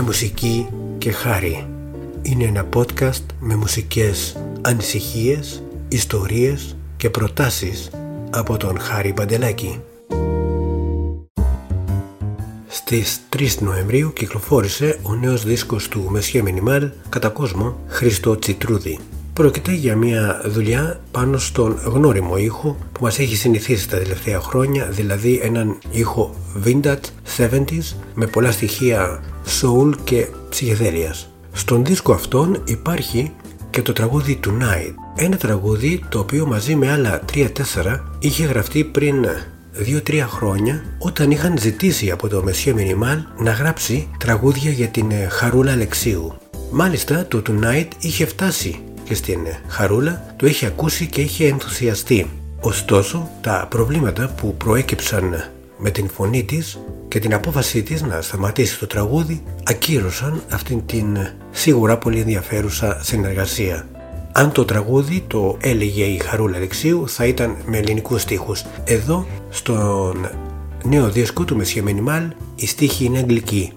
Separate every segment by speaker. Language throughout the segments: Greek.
Speaker 1: με μουσική και χάρη. Είναι ένα podcast με μουσικές ανησυχίες, ιστορίες και προτάσεις από τον Χάρη Παντελάκη. Στις 3 Νοεμβρίου κυκλοφόρησε ο νέος δίσκος του Μεσχέ Μινιμάλ κατά κόσμο Χριστό Τσιτρούδη. Πρόκειται για μια δουλειά πάνω στον γνώριμο ήχο που μας έχει συνηθίσει τα τελευταία χρόνια, δηλαδή έναν ήχο vintage 70s με πολλά στοιχεία soul και ψυχεδέλειας. Στον δίσκο αυτόν υπάρχει και το τραγούδι Tonight, ένα τραγούδι το οποίο μαζί με άλλα 3-4 είχε γραφτεί πριν 2-3 χρόνια όταν είχαν ζητήσει από το Μεσχέ Μινιμάλ να γράψει τραγούδια για την Χαρούλα Αλεξίου. Μάλιστα το Tonight είχε φτάσει και στην Χαρούλα το είχε ακούσει και είχε ενθουσιαστεί. Ωστόσο, τα προβλήματα που προέκυψαν με την φωνή της και την απόφασή της να σταματήσει το τραγούδι ακύρωσαν αυτήν την σίγουρα πολύ ενδιαφέρουσα συνεργασία. Αν το τραγούδι το έλεγε η Χαρούλα Αλεξίου θα ήταν με ελληνικούς στίχους. Εδώ στον νέο δίσκο του Μεσχε Μινιμάλ η στίχη είναι αγγλική.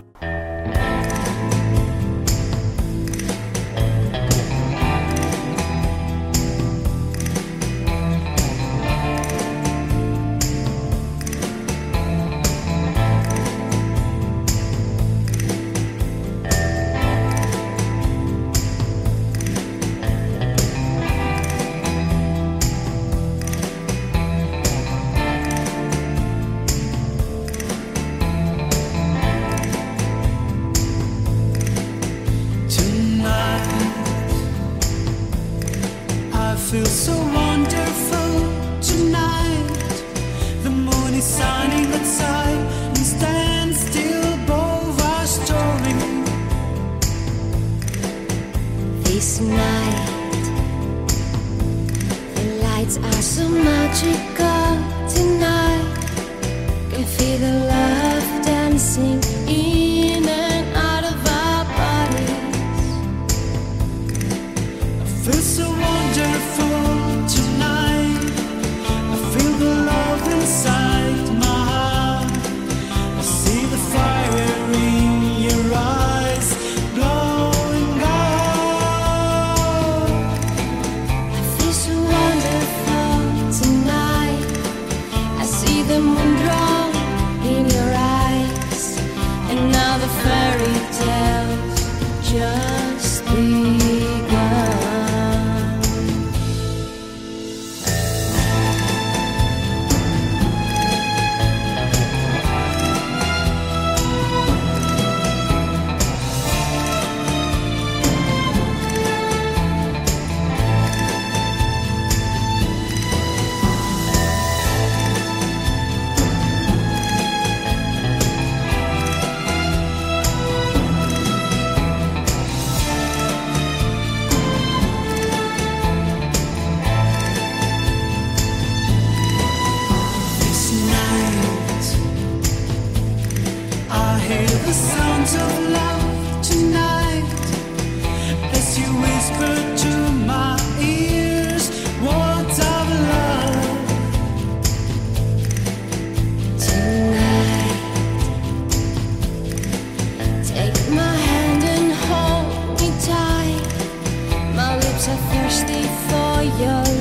Speaker 2: tonight. The lights are so magical tonight. Can feel the love dancing in us. the family. for your